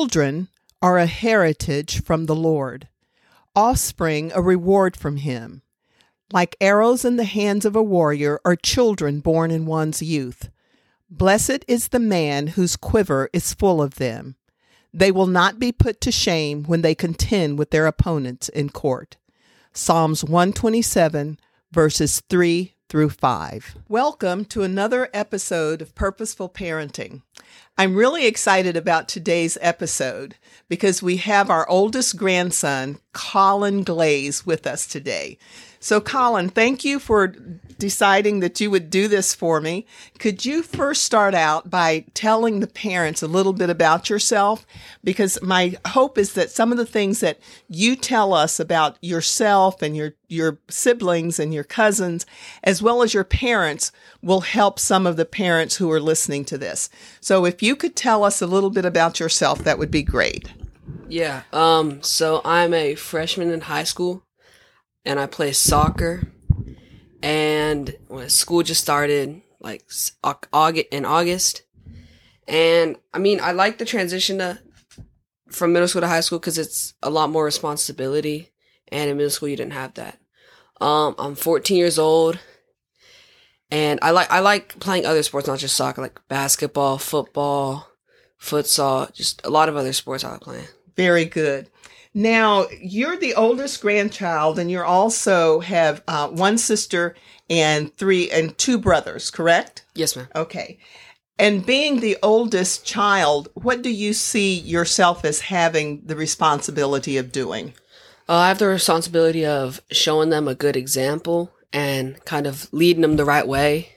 Children are a heritage from the Lord, offspring a reward from Him. Like arrows in the hands of a warrior are children born in one's youth. Blessed is the man whose quiver is full of them. They will not be put to shame when they contend with their opponents in court. Psalms 127, verses 3 through 5. Welcome to another episode of Purposeful Parenting. I'm really excited about today's episode because we have our oldest grandson, Colin Glaze, with us today. So, Colin, thank you for deciding that you would do this for me. Could you first start out by telling the parents a little bit about yourself? Because my hope is that some of the things that you tell us about yourself and your, your siblings and your cousins, as well as your parents, will help some of the parents who are listening to this. So, if you could tell us a little bit about yourself, that would be great. Yeah. Um. So I'm a freshman in high school and I play soccer. And when school just started, like August in August, and I mean, I like the transition to from middle school to high school because it's a lot more responsibility, and in middle school you didn't have that. Um, I'm 14 years old, and I like I like playing other sports, not just soccer, like basketball, football, futsal, just a lot of other sports I like playing. Very good. Now, you're the oldest grandchild, and you also have uh, one sister and three and two brothers, correct? Yes, ma'am. Okay. And being the oldest child, what do you see yourself as having the responsibility of doing? Uh, I have the responsibility of showing them a good example and kind of leading them the right way,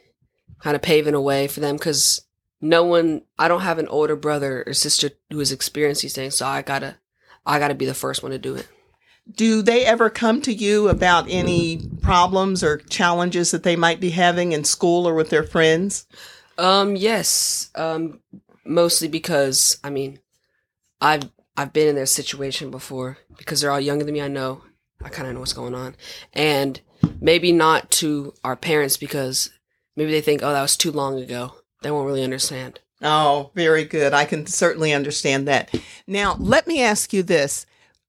kind of paving a way for them because no one, I don't have an older brother or sister who has experienced these things, so I gotta I got to be the first one to do it. Do they ever come to you about any problems or challenges that they might be having in school or with their friends? Um, yes. Um, mostly because I mean, I've I've been in their situation before because they're all younger than me. I know. I kind of know what's going on, and maybe not to our parents because maybe they think, oh, that was too long ago. They won't really understand. Oh, very good. I can certainly understand that. Now, let me ask you this.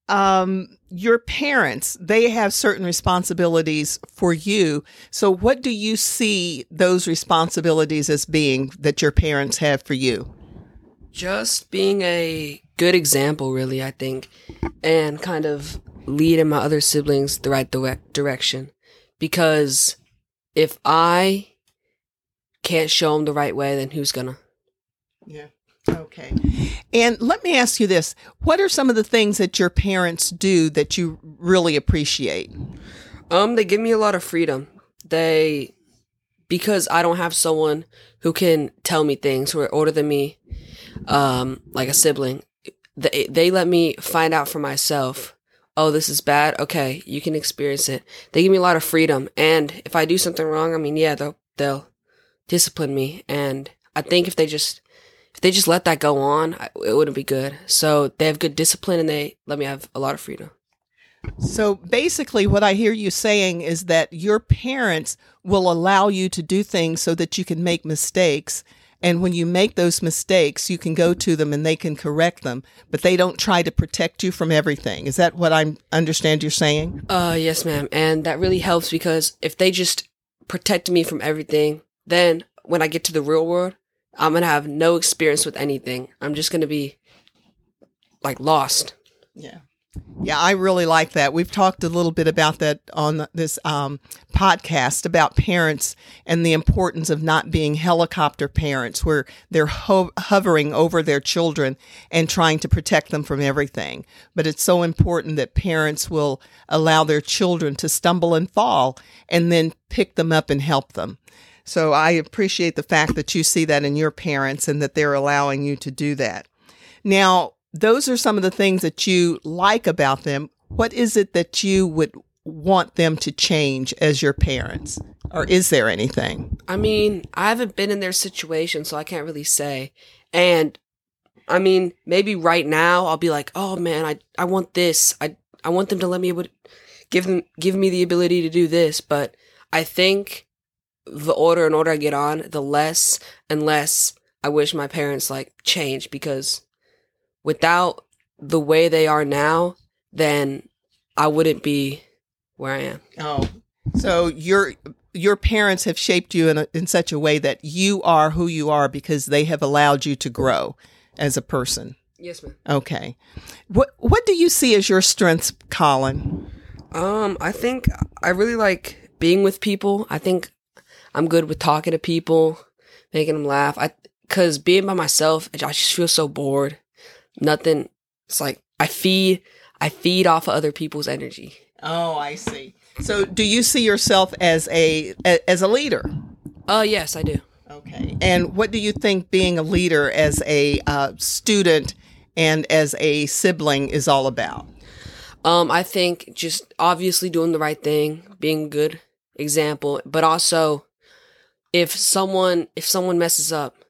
Um, your parents, they have certain responsibilities for you. So, what do you see those responsibilities as being that your parents have for you? Just being a good example, really, I think, and kind of leading my other siblings the right direct direction. Because if I can't show them the right way, then who's gonna? Yeah. Okay. And let me ask you this. What are some of the things that your parents do that you really appreciate? Um, they give me a lot of freedom. They because I don't have someone who can tell me things who are older than me, um, like a sibling. They they let me find out for myself. Oh, this is bad. Okay, you can experience it. They give me a lot of freedom, and if I do something wrong, I mean, yeah, they'll they'll discipline me. And I think if they just if they just let that go on, it wouldn't be good. So they have good discipline and they let me have a lot of freedom. So basically, what I hear you saying is that your parents will allow you to do things so that you can make mistakes. And when you make those mistakes, you can go to them and they can correct them, but they don't try to protect you from everything. Is that what I understand you're saying? Uh, yes, ma'am. And that really helps because if they just protect me from everything, then when I get to the real world, I'm gonna have no experience with anything. I'm just gonna be like lost. Yeah. Yeah, I really like that. We've talked a little bit about that on this um, podcast about parents and the importance of not being helicopter parents, where they're ho- hovering over their children and trying to protect them from everything. But it's so important that parents will allow their children to stumble and fall and then pick them up and help them. So I appreciate the fact that you see that in your parents and that they're allowing you to do that. Now, those are some of the things that you like about them. What is it that you would want them to change as your parents? Or is there anything? I mean, I haven't been in their situation, so I can't really say. And I mean, maybe right now I'll be like, "Oh man, I I want this. I I want them to let me give them give me the ability to do this." But I think the order and order I get on, the less and less I wish my parents like changed because without the way they are now, then I wouldn't be where I am. Oh, so your your parents have shaped you in a, in such a way that you are who you are because they have allowed you to grow as a person. Yes, ma'am. Okay. What what do you see as your strengths, Colin? Um, I think I really like being with people. I think I'm good with talking to people, making them laugh. I cuz being by myself, I just feel so bored. Nothing it's like I feed I feed off of other people's energy. Oh, I see. So, do you see yourself as a as a leader? Uh yes, I do. Okay. And what do you think being a leader as a uh, student and as a sibling is all about? Um, I think just obviously doing the right thing, being a good example, but also if someone if someone messes up,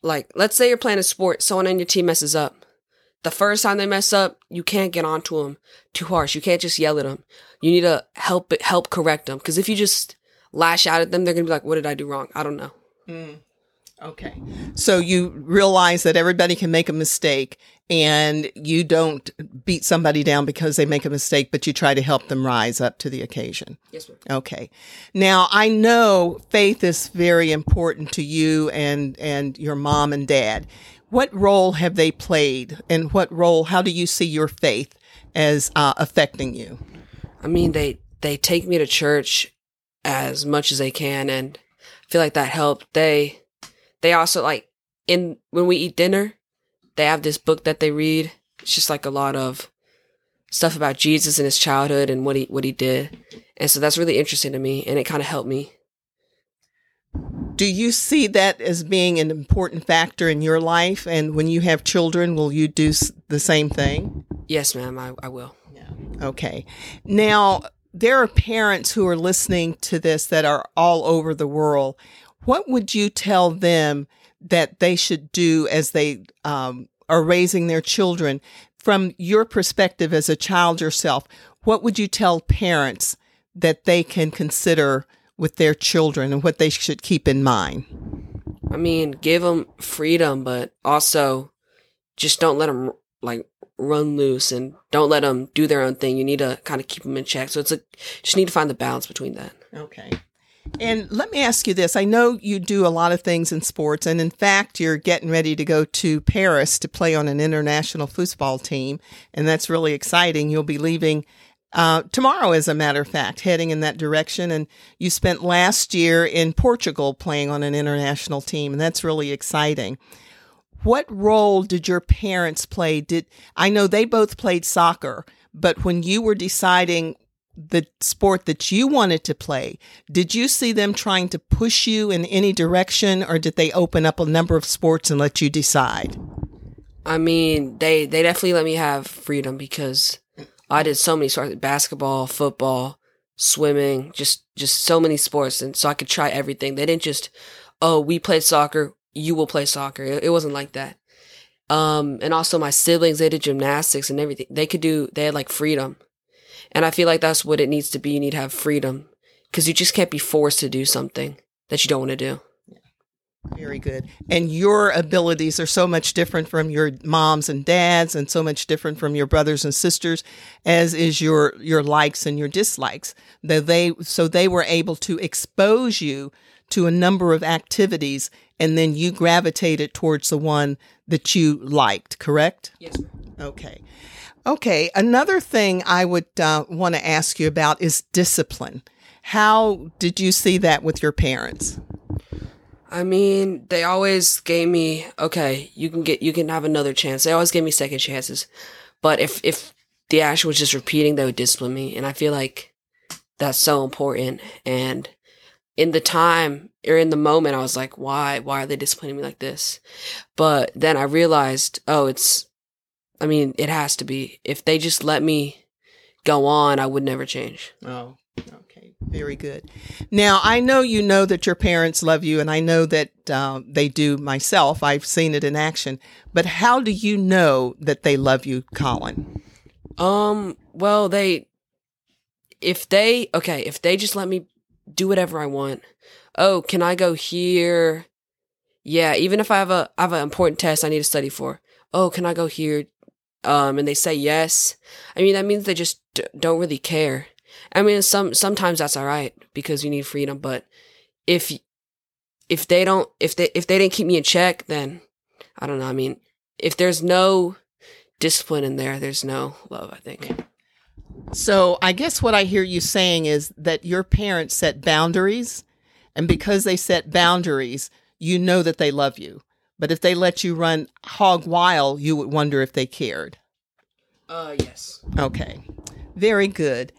like let's say you're playing a sport, someone on your team messes up. The first time they mess up, you can't get onto them too harsh. You can't just yell at them. You need to help help correct them because if you just lash out at them, they're gonna be like, "What did I do wrong? I don't know." Mm. Okay. So you realize that everybody can make a mistake and you don't beat somebody down because they make a mistake, but you try to help them rise up to the occasion. Yes, ma'am. Okay. Now I know faith is very important to you and, and your mom and dad. What role have they played and what role, how do you see your faith as uh, affecting you? I mean, they, they take me to church as much as they can and I feel like that helped. They they also like in when we eat dinner, they have this book that they read. It's just like a lot of stuff about Jesus and his childhood and what he what he did. And so that's really interesting to me and it kind of helped me. Do you see that as being an important factor in your life and when you have children will you do the same thing? Yes, ma'am, I, I will. Yeah. Okay. Now, there are parents who are listening to this that are all over the world. What would you tell them that they should do as they um, are raising their children from your perspective as a child yourself? What would you tell parents that they can consider with their children and what they should keep in mind? I mean, give them freedom, but also just don't let them like run loose and don't let them do their own thing. You need to kind of keep them in check. So it's a just need to find the balance between that. Okay. And let me ask you this. I know you do a lot of things in sports, and in fact, you're getting ready to go to Paris to play on an international football team, and that's really exciting. You'll be leaving uh, tomorrow, as a matter of fact, heading in that direction. And you spent last year in Portugal playing on an international team, and that's really exciting. What role did your parents play? Did I know they both played soccer, but when you were deciding the sport that you wanted to play, did you see them trying to push you in any direction or did they open up a number of sports and let you decide? I mean, they they definitely let me have freedom because I did so many sports, basketball, football, swimming, just just so many sports and so I could try everything. They didn't just, "Oh, we played soccer, you will play soccer. It, it wasn't like that. Um, and also my siblings, they did gymnastics and everything. They could do, they had like freedom. And I feel like that's what it needs to be. You need to have freedom because you just can't be forced to do something that you don't want to do. Very good. And your abilities are so much different from your moms and dads and so much different from your brothers and sisters as is your your likes and your dislikes. That they so they were able to expose you to a number of activities and then you gravitated towards the one that you liked, correct? Yes. Okay. Okay. Another thing I would uh, want to ask you about is discipline. How did you see that with your parents? I mean, they always gave me, okay, you can get, you can have another chance. They always gave me second chances. But if, if the action was just repeating, they would discipline me. And I feel like that's so important. And in the time or in the moment, I was like, why? Why are they disciplining me like this? But then I realized, oh, it's, I mean, it has to be. If they just let me go on, I would never change. Oh, okay. Very good. Now, I know you know that your parents love you, and I know that uh, they do myself. I've seen it in action. But how do you know that they love you, Colin? Um, well, they, if they, okay, if they just let me do whatever I want. Oh, can I go here? Yeah, even if I have a I have an important test I need to study for. Oh, can I go here? Um, and they say yes. I mean, that means they just d- don't really care. I mean, some sometimes that's all right because you need freedom, but if if they don't if they if they didn't keep me in check, then I don't know. I mean, if there's no discipline in there, there's no love. I think. So I guess what I hear you saying is that your parents set boundaries, and because they set boundaries, you know that they love you. But if they let you run hog wild, you would wonder if they cared. Uh, yes. Okay, very good.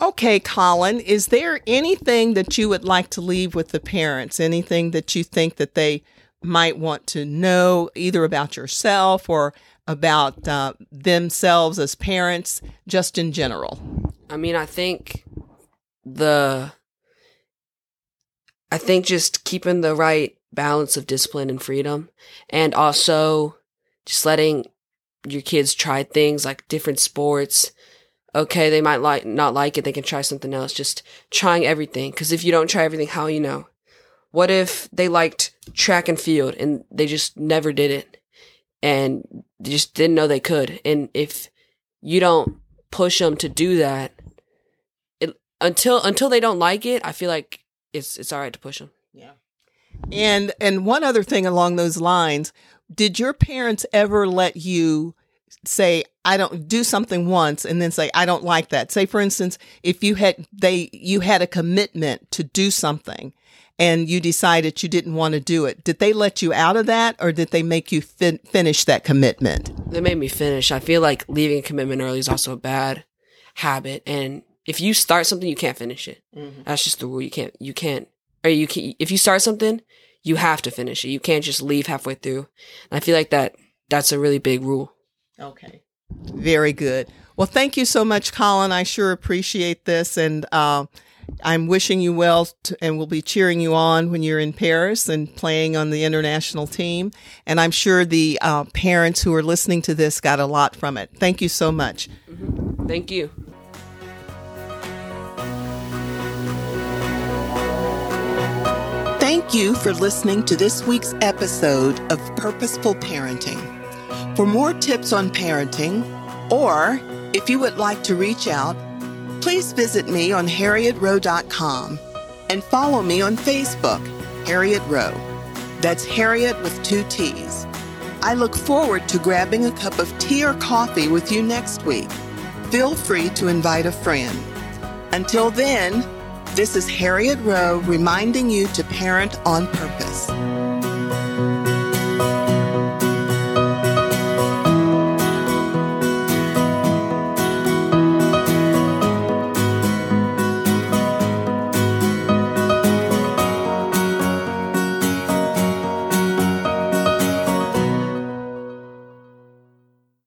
Okay, Colin, is there anything that you would like to leave with the parents? Anything that you think that they might want to know either about yourself or about uh, themselves as parents, just in general? I mean, I think the I think just keeping the right balance of discipline and freedom and also just letting your kids try things like different sports. Okay, they might like not like it, they can try something else. Just trying everything cuz if you don't try everything, how you know? What if they liked track and field and they just never did it and just didn't know they could? And if you don't push them to do that, it, until until they don't like it, I feel like it's it's all right to push them. Yeah. And and one other thing along those lines, did your parents ever let you say I don't do something once and then say I don't like that? Say for instance, if you had they you had a commitment to do something and you decided you didn't want to do it. Did they let you out of that or did they make you fin- finish that commitment? They made me finish. I feel like leaving a commitment early is also a bad habit and if you start something you can't finish it. Mm-hmm. That's just the rule. You can't you can't or you can if you start something, you have to finish it. You can't just leave halfway through. And I feel like that that's a really big rule. Okay. Very good. Well, thank you so much, Colin. I sure appreciate this. And uh, I'm wishing you well to, and we'll be cheering you on when you're in Paris and playing on the international team. And I'm sure the uh, parents who are listening to this got a lot from it. Thank you so much. Mm-hmm. Thank you. Thank you for listening to this week's episode of Purposeful Parenting. For more tips on parenting, or if you would like to reach out, please visit me on harrietrow.com and follow me on Facebook, Harriett Rowe. That's Harriett with two T's. I look forward to grabbing a cup of tea or coffee with you next week. Feel free to invite a friend. Until then, this is Harriett Rowe reminding you to parent on purpose.